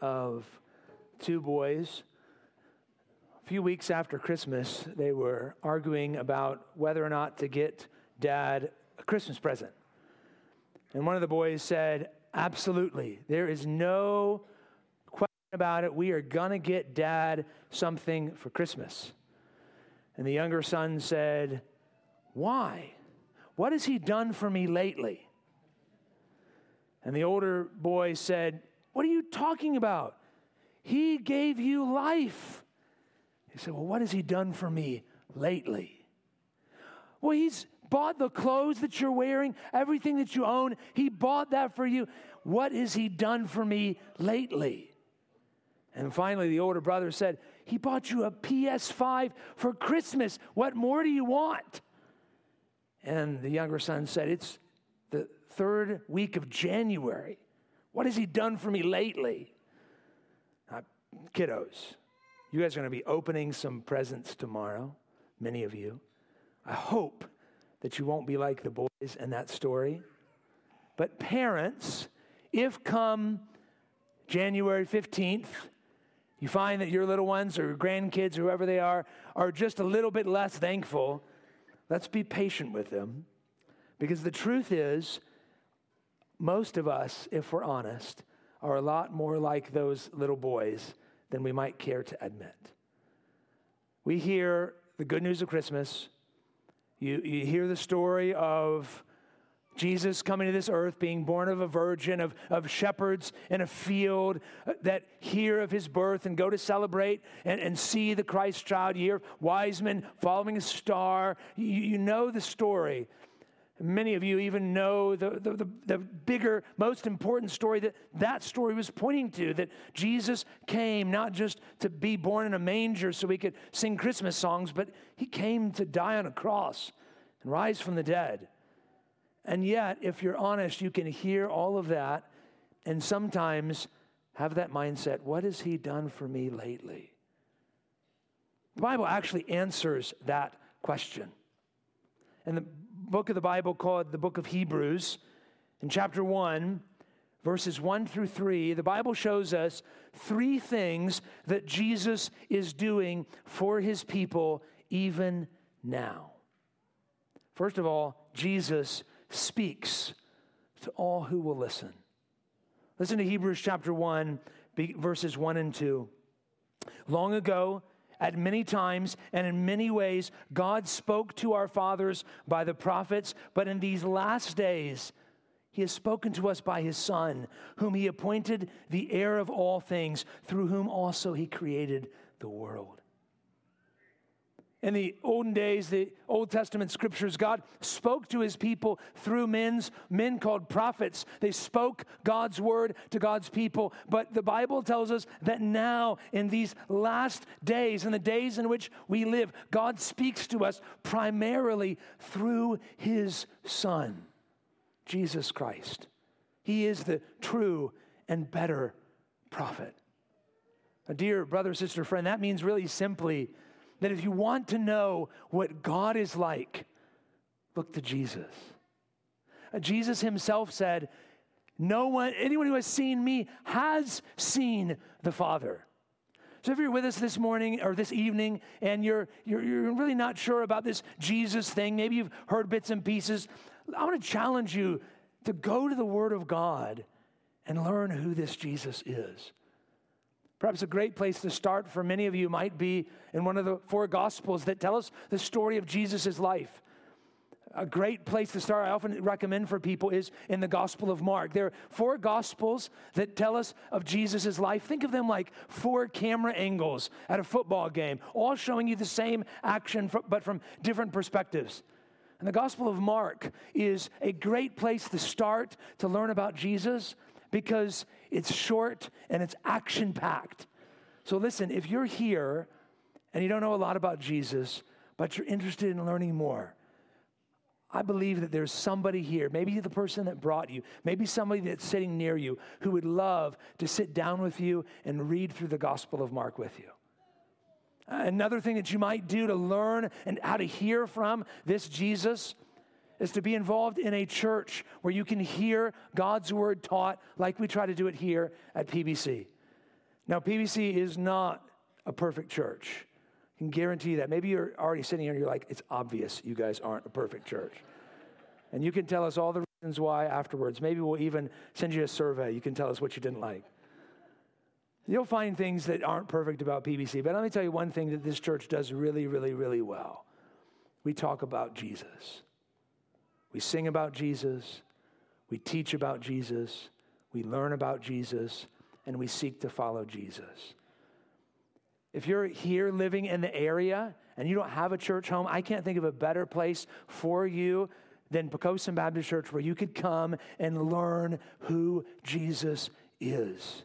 of two boys. A few weeks after Christmas, they were arguing about whether or not to get dad a Christmas present. And one of the boys said, Absolutely. There is no question about it. We are going to get dad something for Christmas. And the younger son said, Why? What has he done for me lately? And the older boy said, What are you talking about? He gave you life. He said, Well, what has he done for me lately? Well, he's bought the clothes that you're wearing, everything that you own. He bought that for you. What has he done for me lately? And finally, the older brother said, He bought you a PS5 for Christmas. What more do you want? And the younger son said, It's the third week of January. What has he done for me lately? Uh, kiddos, you guys are going to be opening some presents tomorrow, many of you. I hope that you won't be like the boys in that story. But parents, if come January 15th, you find that your little ones or grandkids, or whoever they are, are just a little bit less thankful, let's be patient with them. Because the truth is, most of us, if we're honest, are a lot more like those little boys than we might care to admit. We hear the good news of Christmas. You, you hear the story of Jesus coming to this earth, being born of a virgin, of, of shepherds in a field uh, that hear of his birth and go to celebrate and, and see the Christ child. You hear wise men following a star. You, you know the story. Many of you even know the, the, the, the, bigger, most important story that that story was pointing to that Jesus came not just to be born in a manger so we could sing Christmas songs, but he came to die on a cross and rise from the dead. And yet, if you're honest, you can hear all of that and sometimes have that mindset what has he done for me lately? The Bible actually answers that question. And the book of the Bible called the book of Hebrews, in chapter 1, verses 1 through 3, the Bible shows us three things that Jesus is doing for his people even now. First of all, Jesus speaks to all who will listen. Listen to Hebrews chapter 1, verses 1 and 2. Long ago, at many times and in many ways, God spoke to our fathers by the prophets, but in these last days, he has spoken to us by his Son, whom he appointed the heir of all things, through whom also he created the world. In the olden days, the Old Testament scriptures, God spoke to his people through men's, men called prophets. They spoke God's word to God's people. But the Bible tells us that now, in these last days, in the days in which we live, God speaks to us primarily through his Son, Jesus Christ. He is the true and better prophet. A dear brother, sister, friend, that means really simply that if you want to know what God is like, look to Jesus. Uh, Jesus himself said, No one, anyone who has seen me has seen the Father. So if you're with us this morning or this evening and you're, you're, you're really not sure about this Jesus thing, maybe you've heard bits and pieces, I want to challenge you to go to the Word of God and learn who this Jesus is. Perhaps a great place to start for many of you might be in one of the four Gospels that tell us the story of Jesus' life. A great place to start, I often recommend for people, is in the Gospel of Mark. There are four Gospels that tell us of Jesus' life. Think of them like four camera angles at a football game, all showing you the same action, but from different perspectives. And the Gospel of Mark is a great place to start to learn about Jesus because it's short and it's action packed. So, listen, if you're here and you don't know a lot about Jesus, but you're interested in learning more, I believe that there's somebody here, maybe the person that brought you, maybe somebody that's sitting near you who would love to sit down with you and read through the Gospel of Mark with you. Another thing that you might do to learn and how to hear from this Jesus is to be involved in a church where you can hear God's word taught like we try to do it here at PBC. Now, PBC is not a perfect church. I can guarantee you that. Maybe you're already sitting here and you're like, it's obvious you guys aren't a perfect church. And you can tell us all the reasons why afterwards. Maybe we'll even send you a survey. You can tell us what you didn't like. You'll find things that aren't perfect about PBC, but let me tell you one thing that this church does really, really, really well. We talk about Jesus. We sing about Jesus. We teach about Jesus. We learn about Jesus. And we seek to follow Jesus. If you're here living in the area and you don't have a church home, I can't think of a better place for you than Poquoson Baptist Church where you could come and learn who Jesus is.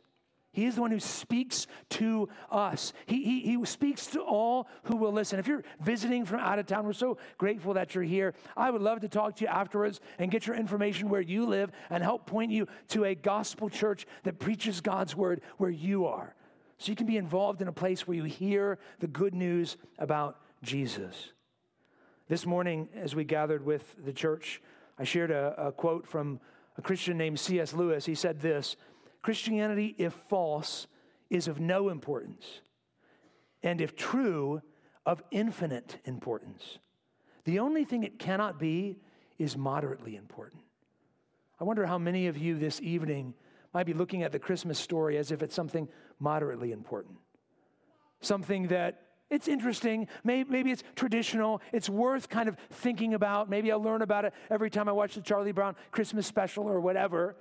He is the one who speaks to us. He, he, he speaks to all who will listen. If you're visiting from out of town, we're so grateful that you're here. I would love to talk to you afterwards and get your information where you live and help point you to a gospel church that preaches God's word where you are. So you can be involved in a place where you hear the good news about Jesus. This morning, as we gathered with the church, I shared a, a quote from a Christian named C.S. Lewis. He said this Christianity, if false, is of no importance, and if true, of infinite importance. The only thing it cannot be is moderately important. I wonder how many of you this evening might be looking at the Christmas story as if it's something moderately important. Something that it's interesting. Maybe, it's traditional. It's worth kind of thinking about. Maybe I'll learn about it every time I watch the Charlie Brown Christmas special or whatever.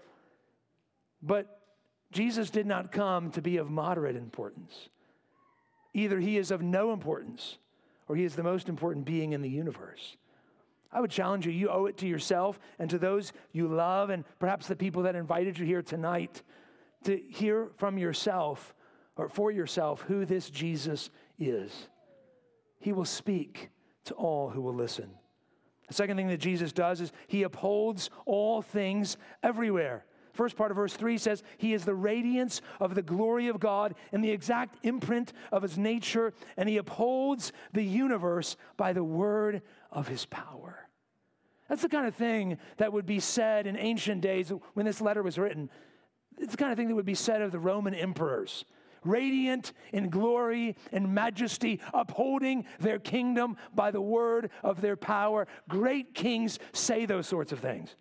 But Jesus did not come to be of moderate importance. Either he is of no importance or he is the most important being in the universe. I would challenge you, you owe it to yourself and to those you love, and perhaps the people that invited you here tonight, to hear from yourself or for yourself who this Jesus is. He will speak to all who will listen. The second thing that Jesus does is he upholds all things everywhere. First part of verse 3 says, He is the radiance of the glory of God and the exact imprint of His nature, and He upholds the universe by the word of His power. That's the kind of thing that would be said in ancient days when this letter was written. It's the kind of thing that would be said of the Roman emperors radiant in glory and majesty, upholding their kingdom by the word of their power. Great kings say those sorts of things.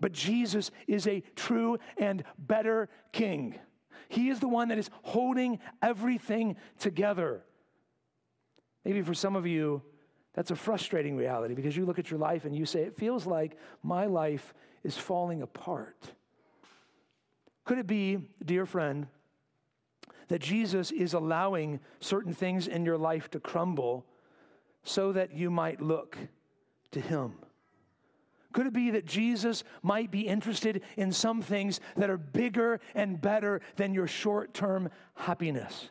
But Jesus is a true and better king. He is the one that is holding everything together. Maybe for some of you, that's a frustrating reality because you look at your life and you say, It feels like my life is falling apart. Could it be, dear friend, that Jesus is allowing certain things in your life to crumble so that you might look to Him? Could it be that Jesus might be interested in some things that are bigger and better than your short term happiness?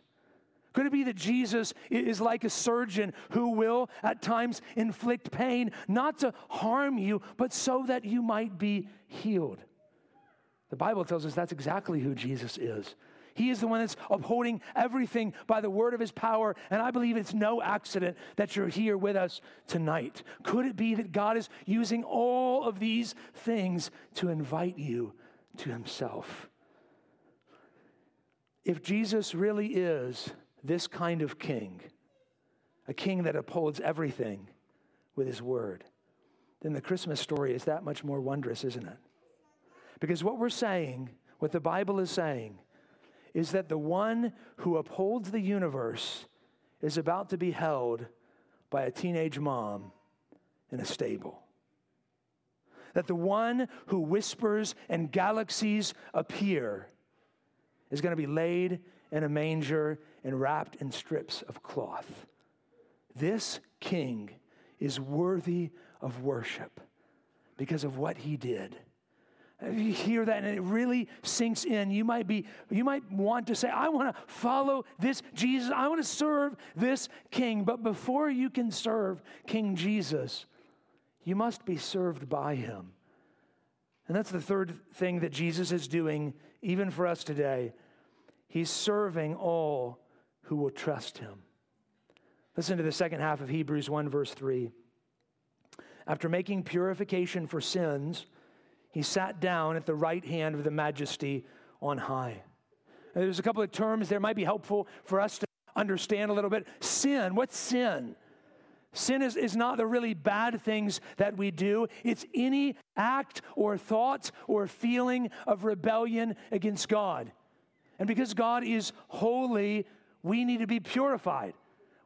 Could it be that Jesus is like a surgeon who will at times inflict pain, not to harm you, but so that you might be healed? The Bible tells us that's exactly who Jesus is. He is the one that's upholding everything by the word of his power. And I believe it's no accident that you're here with us tonight. Could it be that God is using all of these things to invite you to himself? If Jesus really is this kind of king, a king that upholds everything with his word, then the Christmas story is that much more wondrous, isn't it? Because what we're saying, what the Bible is saying, is that the one who upholds the universe is about to be held by a teenage mom in a stable. That the one who whispers and galaxies appear is going to be laid in a manger and wrapped in strips of cloth. This king is worthy of worship because of what he did you hear that and it really sinks in, you might be, you might want to say, I want to follow this Jesus. I want to serve this king. But before you can serve King Jesus, you must be served by him. And that's the third thing that Jesus is doing, even for us today. He's serving all who will trust him. Listen to the second half of Hebrews 1, verse 3. After making purification for sins, he sat down at the right hand of the majesty on high. There's a couple of terms there might be helpful for us to understand a little bit. Sin, what's sin? Sin is, is not the really bad things that we do. It's any act or thought or feeling of rebellion against God. And because God is holy, we need to be purified.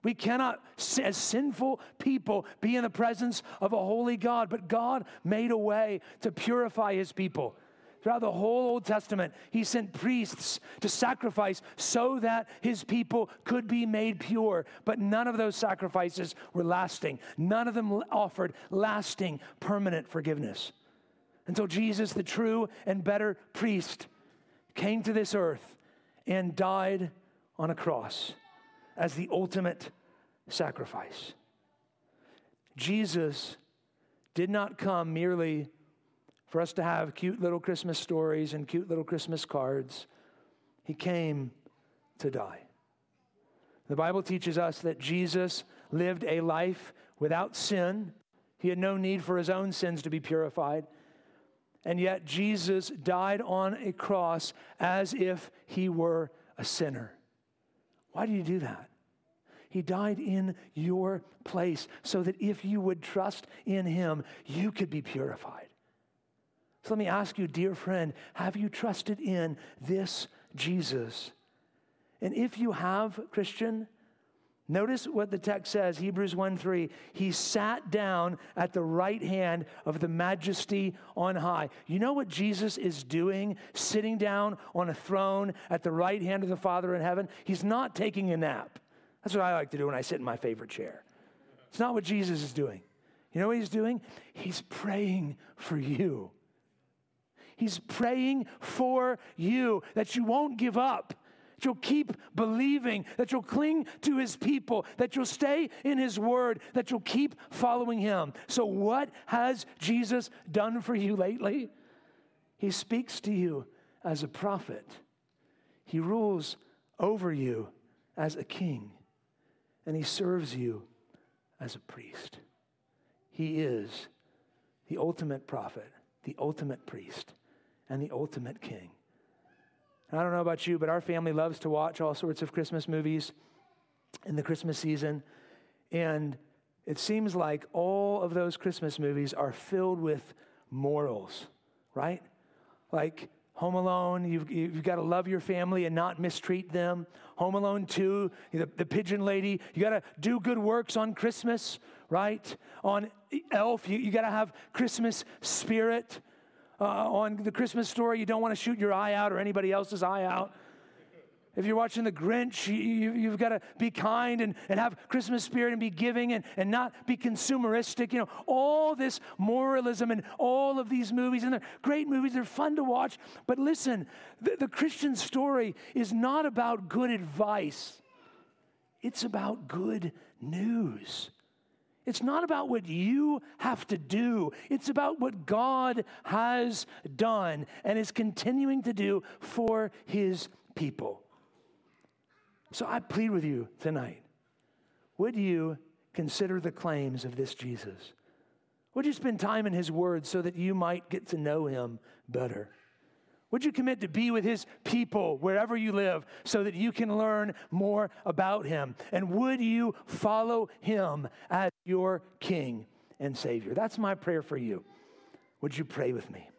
We cannot, as sinful people, be in the presence of a holy God, but God made a way to purify his people. Throughout the whole Old Testament, he sent priests to sacrifice so that his people could be made pure. But none of those sacrifices were lasting. None of them offered lasting, permanent forgiveness. Until Jesus, the true and better priest, came to this earth and died on a cross as the ultimate sacrifice. Jesus did not come merely for us to have cute little Christmas stories and cute little Christmas cards. He came to die. The Bible teaches us that Jesus lived a life without sin. He had no need for his own sins to be purified. And yet, Jesus died on a cross as if he were a sinner. Why do you do that? He died in your place so that if you would trust in him, you could be purified. So let me ask you, dear friend, have you trusted in this Jesus? And if you have, Christian, notice what the text says, Hebrews 1 3. He sat down at the right hand of the majesty on high. You know what Jesus is doing, sitting down on a throne at the right hand of the Father in heaven? He's not taking a nap. That's what I like to do when I sit in my favorite chair. It's not what Jesus is doing. You know what he's doing? He's praying for you. He's praying for you that you won't give up, that you'll keep believing, that you'll cling to his people, that you'll stay in his word, that you'll keep following him. So, what has Jesus done for you lately? He speaks to you as a prophet, he rules over you as a king, and he serves you as a priest. He is the ultimate prophet, the ultimate priest and the ultimate king. I don't know about you, but our family loves to watch all sorts of Christmas movies in the Christmas season. And it seems like all of those Christmas movies are filled with morals, right? Like Home Alone, you've, you've got to love your family and not mistreat them. Home Alone 2, the, the pigeon lady, you got to do good works on Christmas, right? On Elf, you, you got to have Christmas spirit uh, on the Christmas story, you don't want to shoot your eye out or anybody else's eye out. If you're watching The Grinch, you, have got to be kind and, and have Christmas spirit and be giving and, and not be consumeristic. You know, all this moralism and all of these movies, and they're great movies, they're fun to watch. But listen, the, the Christian story is not about good advice, it's about good news. It's not about what you have to do. It's about what God has done and is continuing to do for his people. So I plead with you tonight would you consider the claims of this Jesus? Would you spend time in his word so that you might get to know him better? Would you commit to be with his people wherever you live so that you can learn more about him? And would you follow him as your king and savior? That's my prayer for you. Would you pray with me?